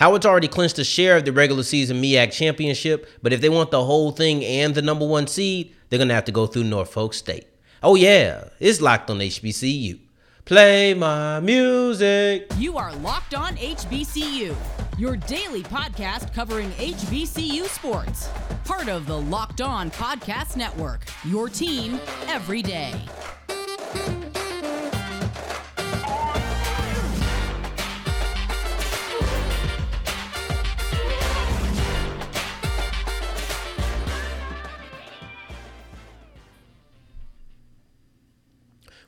Howard's already clinched a share of the regular season MEAC championship, but if they want the whole thing and the number one seed, they're going to have to go through Norfolk State. Oh, yeah, it's locked on HBCU. Play my music. You are Locked On HBCU, your daily podcast covering HBCU sports. Part of the Locked On Podcast Network, your team every day.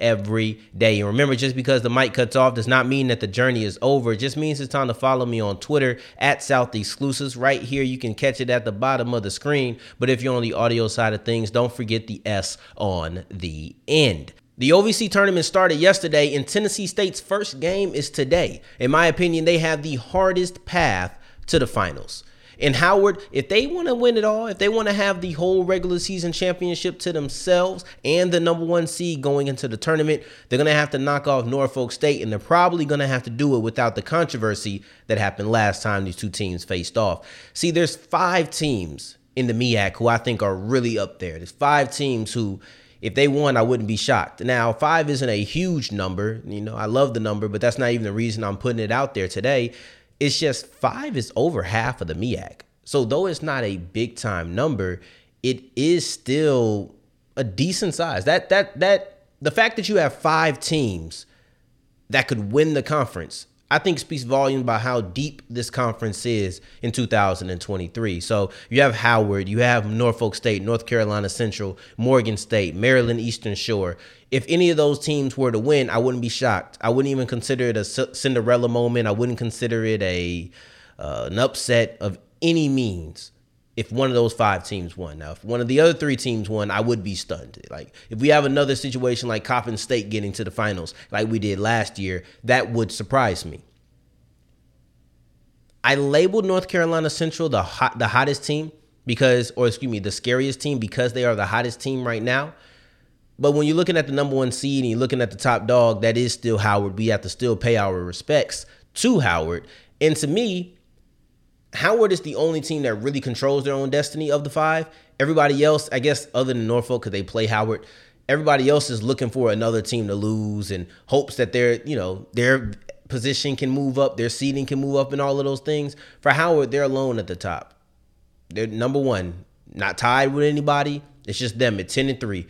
every day. And remember, just because the mic cuts off does not mean that the journey is over. It just means it's time to follow me on Twitter at South Exclusives. Right here, you can catch it at the bottom of the screen. But if you're on the audio side of things, don't forget the S on the end. The OVC tournament started yesterday, and Tennessee State's first game is today. In my opinion, they have the hardest path to the finals. And Howard, if they want to win it all, if they want to have the whole regular season championship to themselves and the number one seed going into the tournament, they're going to have to knock off Norfolk State, and they're probably going to have to do it without the controversy that happened last time these two teams faced off. See, there's five teams in the MEAC who I think are really up there. There's five teams who if they won, I wouldn't be shocked. Now, five isn't a huge number. You know, I love the number, but that's not even the reason I'm putting it out there today. It's just five is over half of the MEAC. So though it's not a big time number, it is still a decent size. That that that the fact that you have five teams that could win the conference, I think speaks volume about how deep this conference is in 2023. So you have Howard, you have Norfolk State, North Carolina Central, Morgan State, Maryland Eastern Shore. If any of those teams were to win, I wouldn't be shocked. I wouldn't even consider it a Cinderella moment. I wouldn't consider it a uh, an upset of any means if one of those five teams won. Now, if one of the other three teams won, I would be stunned. Like if we have another situation like Coppin State getting to the finals, like we did last year, that would surprise me. I labeled North Carolina Central the hot, the hottest team because, or excuse me, the scariest team because they are the hottest team right now. But when you're looking at the number one seed and you're looking at the top dog, that is still Howard. We have to still pay our respects to Howard. And to me, Howard is the only team that really controls their own destiny of the five. Everybody else, I guess, other than Norfolk, because they play Howard, everybody else is looking for another team to lose and hopes that their, you know, their position can move up, their seating can move up, and all of those things. For Howard, they're alone at the top. They're number one, not tied with anybody. It's just them at 10 and 3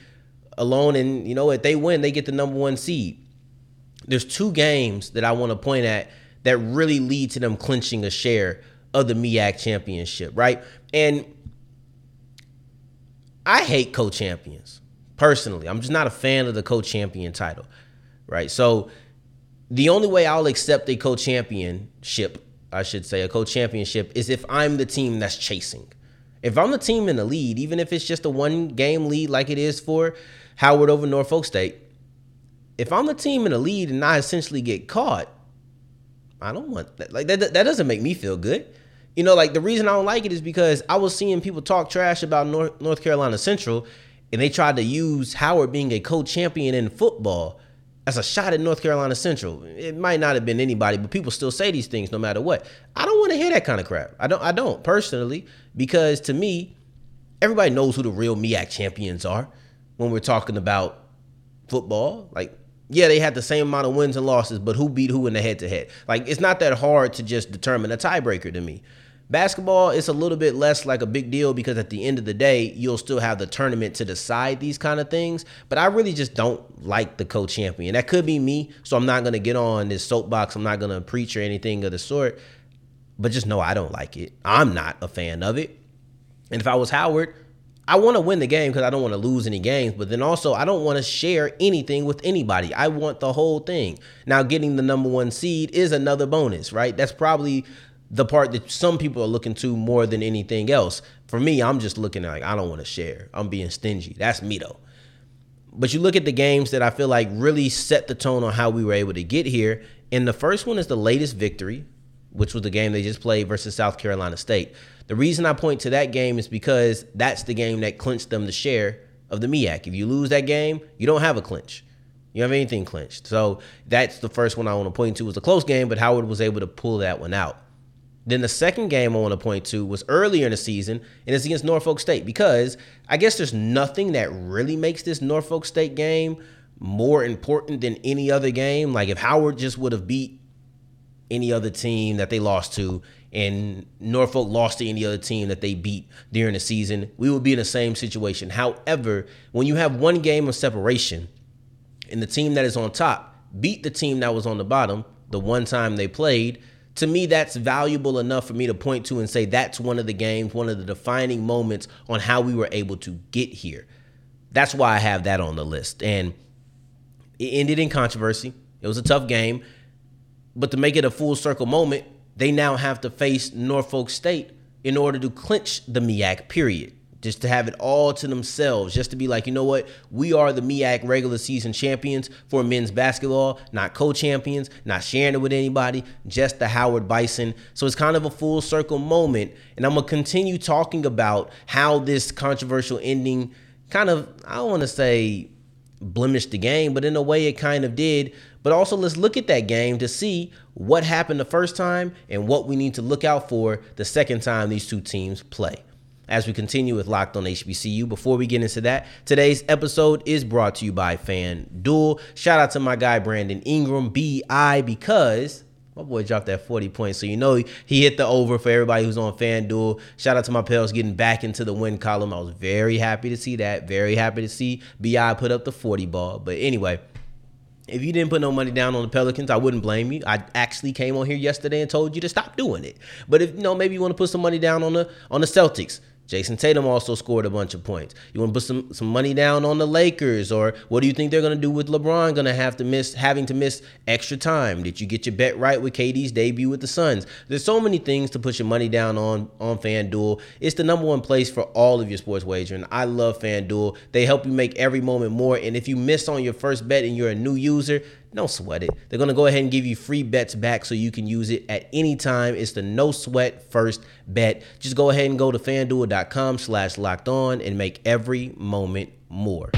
alone. And you know, if they win, they get the number one seed. There's two games that I want to point at that really lead to them clinching a share of the MEAC championship, right? And I hate co-champions personally. I'm just not a fan of the co-champion title, right? So the only way I'll accept a co-championship, I should say, a co-championship is if I'm the team that's chasing. If I'm the team in the lead, even if it's just a one game lead like it is for Howard over Norfolk State. If I'm the team in the lead and I essentially get caught, I don't want that. Like that, that doesn't make me feel good. You know, like the reason I don't like it is because I was seeing people talk trash about North, North Carolina Central, and they tried to use Howard being a co-champion in football as a shot at North Carolina Central. It might not have been anybody, but people still say these things no matter what. I don't want to hear that kind of crap. I don't. I don't personally because to me, everybody knows who the real MEAC champions are when we're talking about football. Like, yeah, they had the same amount of wins and losses, but who beat who in the head to head? Like, it's not that hard to just determine a tiebreaker to me. Basketball is a little bit less like a big deal because at the end of the day, you'll still have the tournament to decide these kind of things. But I really just don't like the co champion. That could be me. So I'm not going to get on this soapbox. I'm not going to preach or anything of the sort. But just know I don't like it. I'm not a fan of it. And if I was Howard, I want to win the game because I don't want to lose any games, but then also I don't want to share anything with anybody. I want the whole thing. Now, getting the number one seed is another bonus, right? That's probably the part that some people are looking to more than anything else. For me, I'm just looking at like I don't want to share. I'm being stingy. That's me though. But you look at the games that I feel like really set the tone on how we were able to get here. And the first one is the latest victory, which was the game they just played versus South Carolina State. The reason I point to that game is because that's the game that clinched them the share of the MEAC. If you lose that game, you don't have a clinch. You have anything clinched. So that's the first one I want to point to. It was a close game, but Howard was able to pull that one out. Then the second game I want to point to was earlier in the season, and it's against Norfolk State because I guess there's nothing that really makes this Norfolk State game more important than any other game. Like if Howard just would have beat any other team that they lost to, and Norfolk lost to any other team that they beat during the season, we would be in the same situation. However, when you have one game of separation, and the team that is on top beat the team that was on the bottom the one time they played to me, that's valuable enough for me to point to and say that's one of the games, one of the defining moments on how we were able to get here. That's why I have that on the list. And it ended in controversy. It was a tough game. But to make it a full circle moment, they now have to face Norfolk State in order to clinch the MEAC, period just to have it all to themselves, just to be like, you know what, we are the MEAC regular season champions for men's basketball, not co-champions, not sharing it with anybody, just the Howard Bison. So it's kind of a full circle moment, and I'm gonna continue talking about how this controversial ending kind of, I don't want to say blemished the game, but in a way it kind of did. But also, let's look at that game to see what happened the first time and what we need to look out for the second time these two teams play as we continue with Locked on HBCU. Before we get into that, today's episode is brought to you by FanDuel. Shout out to my guy Brandon Ingram, BI, because my boy dropped that 40 points. So you know he hit the over for everybody who's on FanDuel. Shout out to my pals getting back into the win column. I was very happy to see that. Very happy to see BI put up the 40 ball. But anyway, if you didn't put no money down on the Pelicans, I wouldn't blame you. I actually came on here yesterday and told you to stop doing it. But if you know, maybe you want to put some money down on the on the Celtics. Jayson Tatum also scored a bunch of points. You want to put some some money down on the Lakers, or what do you think they're going to do with LeBron? Going to have to miss having to miss extra time? Did you get your bet right with KD's debut with the Suns? There's so many things to put your money down on on FanDuel. It's the number one place for all of your sports wagering. I love FanDuel. They help you make every moment more. And if you miss on your first bet and you're a new user, don't sweat it. They're going to go ahead and give you free bets back so you can use it at any time. It's the no sweat first bet. Just go ahead and go to fanduel.com slash locked on and make every moment more.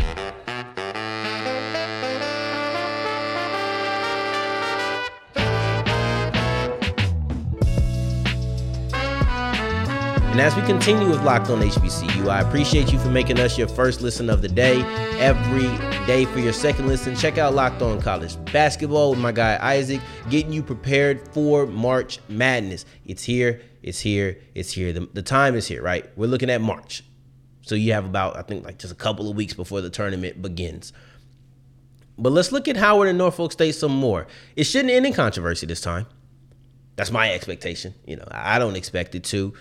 And as we continue with Locked on HBCU, I appreciate you for making us your first listen of the day. Every day for your second listen, check out Locked on College Basketball with my guy Isaac, getting you prepared for March Madness. It's here, it's here, it's here. The, the time is here, right? We're looking at March. So you have about, I think, like just a couple of weeks before the tournament begins. But let's look at Howard and Norfolk State some more. It shouldn't end in controversy this time. That's my expectation. You know, I don't expect it to.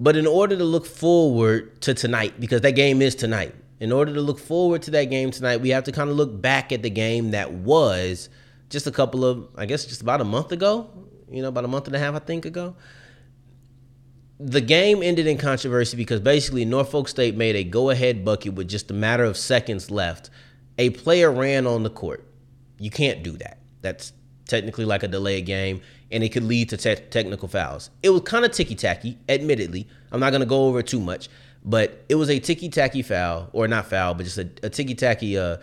But in order to look forward to tonight, because that game is tonight, in order to look forward to that game tonight, we have to kind of look back at the game that was just a couple of, I guess, just about a month ago, you know, about a month and a half, I think, ago. The game ended in controversy because basically Norfolk State made a go ahead bucket with just a matter of seconds left. A player ran on the court. You can't do that. That's technically like a delayed game and it could lead to te- technical fouls. It was kind of ticky tacky, admittedly. I'm not going to go over it too much, but it was a ticky tacky foul, or not foul, but just a, a ticky tacky uh,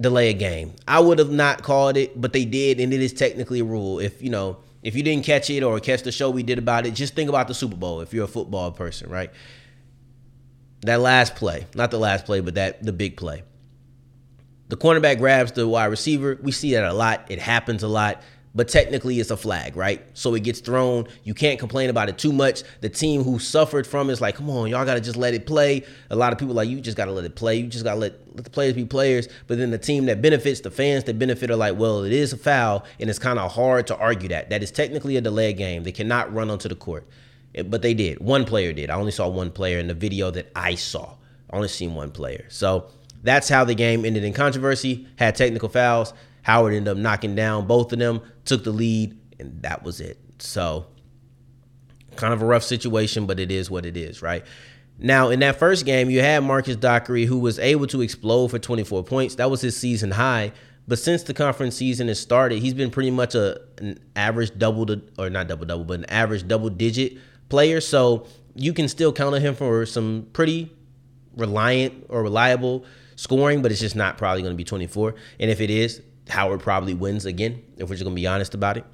delay a game. I would have not called it, but they did, and it is technically a rule. If you know, if you didn't catch it or catch the show we did about it, just think about the Super Bowl. If you're a football person, right? That last play, not the last play, but that the big play. The cornerback grabs the wide receiver. We see that a lot. It happens a lot but technically it's a flag, right? So it gets thrown. You can't complain about it too much. The team who suffered from it is like, come on, y'all gotta just let it play. A lot of people like, you just gotta let it play. You just gotta let, let the players be players. But then the team that benefits, the fans that benefit are like, well, it is a foul, and it's kind of hard to argue that. That is technically a delay game. They cannot run onto the court. Eh, but they did. One player did. I only saw one player in the video that I saw. I only seen one player. So that's how the game ended in controversy. Had technical fouls. Howard ended up knocking down both of them, took the lead, and that was it. So, kind of a rough situation, but it is what it is, right? Now, in that first game, you had Marcus Dockery, who was able to explode for 24 points. That was his season high. But since the conference season has started, he's been pretty much a an average double to, or not double double, but an average double digit player. So you can still count on him for some pretty reliant or reliable scoring, but it's just not probably going to be 24. And if it is, Howard probably wins again, if we're just to be honest about it.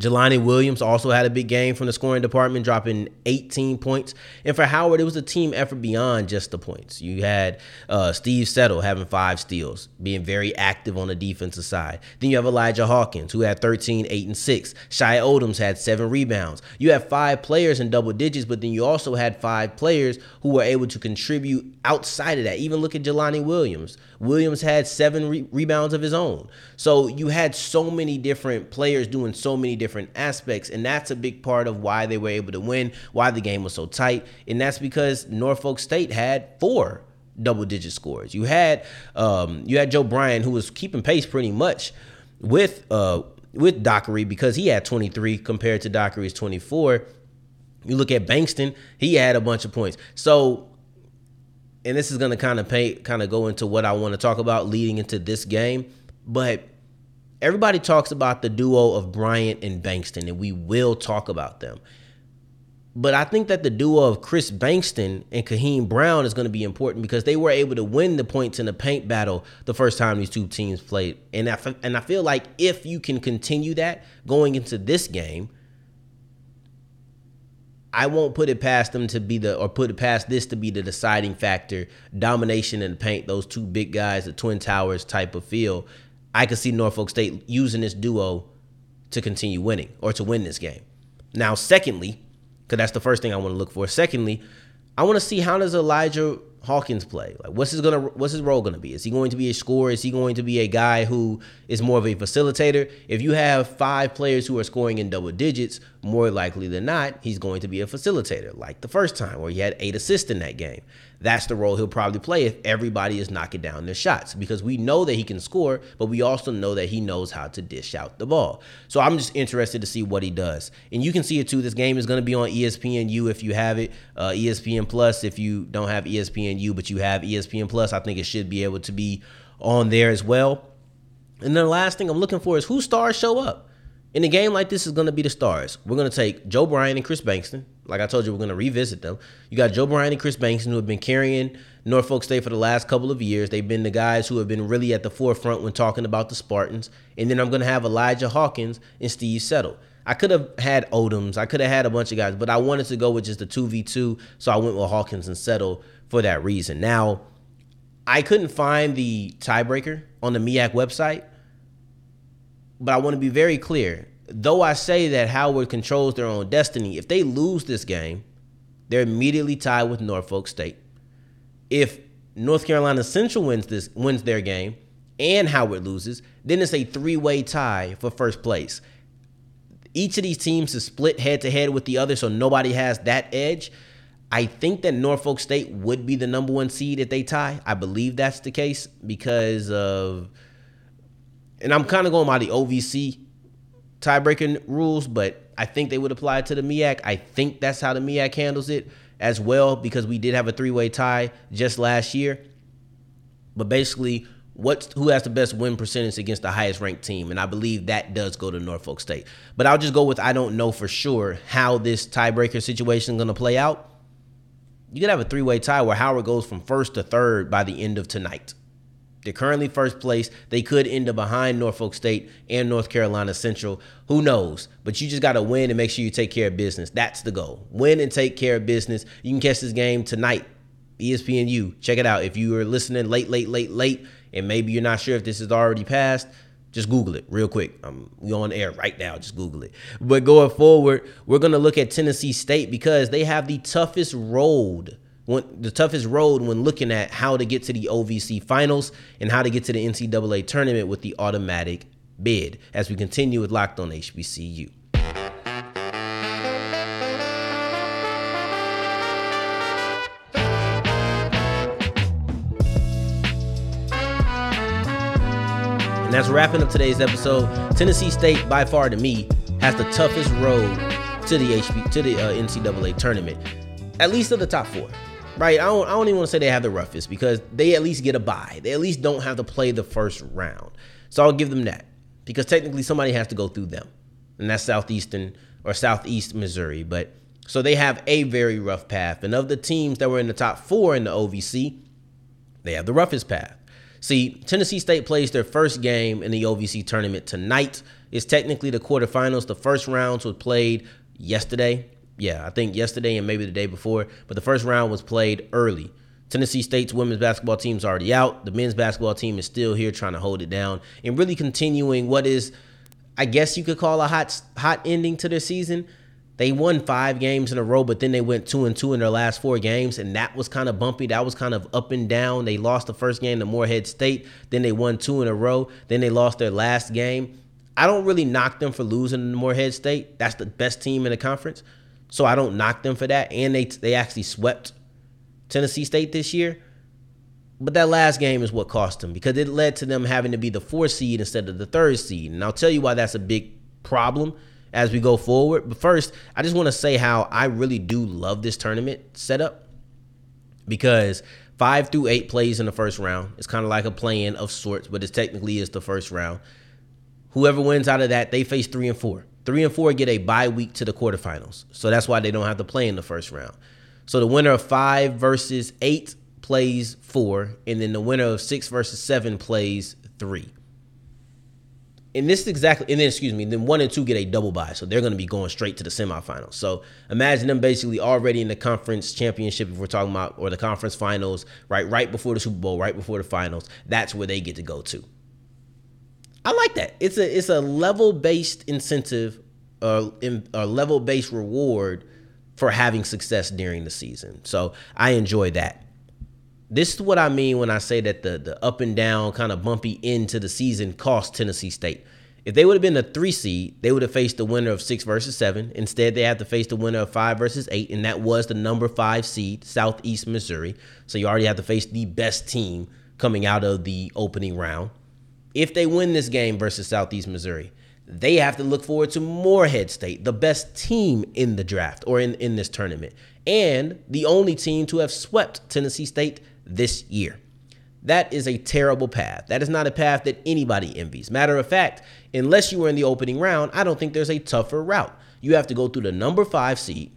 Jelani Williams also had a big game from the scoring department, dropping 18 points. And for Howard, it was a team effort beyond just the points. You had uh, Steve Settle having five steals, being very active on the defensive side. Then you have Elijah Hawkins, who had 13, 8, and 6. Shy Odoms had seven rebounds. You have five players in double digits, but then you also had five players who were able to contribute outside of that. Even look at Jelani Williams. Williams had seven re- rebounds of his own. So you had so many different players doing so many different aspects, and that's a big part of why they were able to win, why the game was so tight, and that's because Norfolk State had four double digit scores. You had um, you had Joe Bryant who was keeping pace pretty much with uh, with Dockery because he had 23 compared to Dockery's 24. You look at Bankston, he had a bunch of points. So and this is going to kind of pay kind of go into what I want to talk about leading into this game, but everybody talks about the duo of Bryant and Bankston and we will talk about them. But I think that the duo of Chris Bankston and Kaheem Brown is going to be important because they were able to win the points in the paint battle the first time these two teams played. And I, and I feel like if you can continue that going into this game, I won't put it past them to be the or put it past this to be the deciding factor. Domination in the paint, those two big guys, the Twin Towers type of feel. I could see Norfolk State using this duo to continue winning or to win this game. Now, secondly, because that's the first thing I want to look for. Secondly, I want to see how does Elijah Hawkins play? Like, what's his gonna what's his role gonna be? Is he going to be a scorer? Is he going to be a guy who is more of a facilitator? If you have five players who are scoring in double digits, more likely than not, he's going to be a facilitator, like the first time where he had eight assists in that game. That's the role he'll probably play if everybody is knocking down their shots because we know that he can score, but we also know that he knows how to dish out the ball. So I'm just interested to see what he does. And you can see it too. This game is going to be on ESPN ESPNU if you have it, uh, ESPN Plus if you don't have ESPN ESPNU, but you have ESPN Plus. I think it should be able to be on there as well. And then the last thing I'm looking for is who stars show up. In a game like this is going to be the stars. We're going to take Joe Bryant and Chris Bankston. Like I told you, we're going to revisit them. You got Joe Bryant and Chris Bankston who have been carrying Norfolk State for the last couple of years. They've been the guys who have been really at the forefront when talking about the Spartans. And then I'm going to have Elijah Hawkins and Steve Settle. I could have had Odoms. I could have had a bunch of guys, but I wanted to go with just the 2v2. So I went with Hawkins and Settle for that reason. Now, I couldn't find the tiebreaker on the MEAC website but I want to be very clear. Though I say that Howard controls their own destiny, if they lose this game, they're immediately tied with Norfolk State. If North Carolina Central wins this wins their game and Howard loses, then it's a three-way tie for first place. Each of these teams is split head to head with the other, so nobody has that edge. I think that Norfolk State would be the number one seed if they tie. I believe that's the case because of and I'm kind of going by the OVC tiebreaking rules, but I think they would apply to the MEAC. I think that's how the MEAC handles it as well because we did have a three-way tie just last year. But basically, what's who has the best win percentage against the highest ranked team, and I believe that does go to Norfolk State. But I'll just go with I don't know for sure how this tiebreaker situation is going to play out. You could have a three-way tie where Howard goes from first to third by the end of tonight. They're currently first place. They could end up behind Norfolk State and North Carolina Central. Who knows? But you just got to win and make sure you take care of business. That's the goal. Win and take care of business. You can catch this game tonight. ESPNU. Check it out. If you are listening late, late, late, late, and maybe you're not sure if this is already passed, just Google it real quick. Um, we on air right now. Just Google it. But going forward, we're gonna look at Tennessee State because they have the toughest road when, the toughest road when looking at how to get to the OVC finals and how to get to the NCAA tournament with the automatic bid as we continue with Locked on HBCU. And that's wrapping up today's episode. Tennessee State, by far to me, has the toughest road to the HB to the uh, NCAA tournament, at least of the top four. Right? I don't, I don't even want to say they have the roughest because they at least get a bye. They at least don't have to play the first round. So I'll give them that because technically somebody has to go through them, and that's Southeastern or Southeast Missouri. But so they have a very rough path. And of the teams that were in the top four in the OVC, they have the roughest path. See, Tennessee State plays their first game in the OVC tournament tonight. It's technically the quarterfinals. The first rounds were played yesterday. Yeah, I think yesterday and maybe the day before, but the first round was played early. Tennessee State's women's basketball team is already out. The men's basketball team is still here trying to hold it down and really continuing what is, I guess you could call a hot hot ending to their season. They won five games in a row, but then they went two and two in their last four games, and that was kind of bumpy. That was kind of up and down. They lost the first game to Morehead State, then they won two in a row, then they lost their last game. I don't really knock them for losing to Morehead State. That's the best team in the conference, so I don't knock them for that. And they they actually swept Tennessee State this year. But that last game is what cost them because it led to them having to be the four seed instead of the third seed. And I'll tell you why that's a big problem as we go forward. But first, I just want to say how I really do love this tournament setup because five through eight plays in the first round. It's kind of like a play-in of sorts, but it technically is the first round. Whoever wins out of that, they face three and four. Three and four get a bye week to the quarterfinals. So that's why they don't have to play in the first round. So the winner of five versus eight plays four, and then the winner of six versus seven plays three and this is exactly, and then excuse me, then one and two get a double bye, so they're going to be going straight to the semifinals. So imagine them basically already in the conference championship, if we're talking about, or the conference finals, right, right before the Super Bowl, right before the finals. That's where they get to go to. I like that. It's a it's a level based incentive, uh, in, a level based reward for having success during the season. So I enjoy that this is what I mean when I say that the the up and down kind of bumpy end to the season cost Tennessee State. If they would have been a three seed, they would have faced the winner of six versus seven. Instead, they had to face the winner of five versus eight, and that was the number five seed, Southeast Missouri. So you already have to face the best team coming out of the opening round. If they win this game versus Southeast Missouri, they have to look forward to Morehead State, the best team in the draft or in, in this tournament, and the only team to have swept Tennessee State this year. That is a terrible path. That is not a path that anybody envies. Matter of fact, unless you were in the opening round, I don't think there's a tougher route. You have to go through the number five seed,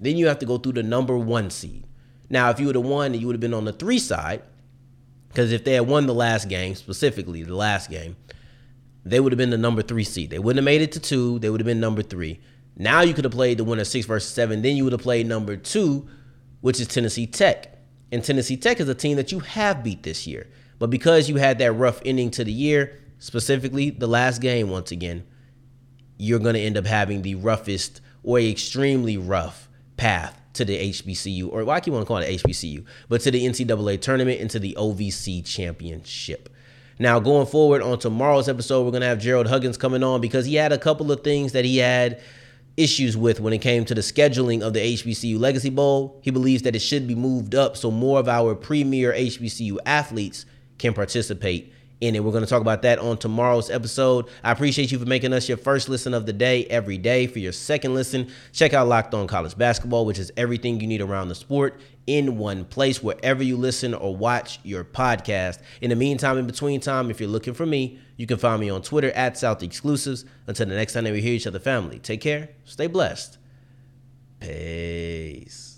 then you have to go through the number one seed. Now, if you would have won, and you would have been on the three side, because if they had won the last game, specifically the last game, they would have been the number three seed. They wouldn't have made it to two, they would have been number three. Now you could have played the winner six versus seven, then you would have played number two, which is Tennessee Tech. And Tennessee Tech is a team that you have beat this year. But because you had that rough ending to the year, specifically the last game, once again, you're going to end up having the roughest or extremely rough path to the HBCU, or why well, keep on calling it HBCU, but to the NCAA tournament and to the OVC championship. Now, going forward on tomorrow's episode, we're going to have Gerald Huggins coming on because he had a couple of things that he had issues with when it came to the scheduling of the HBCU Legacy Bowl. He believes that it should be moved up so more of our premier HBCU athletes can participate in it. We're going to talk about that on tomorrow's episode. I appreciate you for making us your first listen of the day every day. For your second listen, check out Locked On College Basketball, which is everything you need around the sport in one place wherever you listen or watch your podcast. In the meantime, in between time, if you're looking for me, you can find me on Twitter at South Exclusives. Until the next time that we hear each other, family, take care, stay blessed. Peace.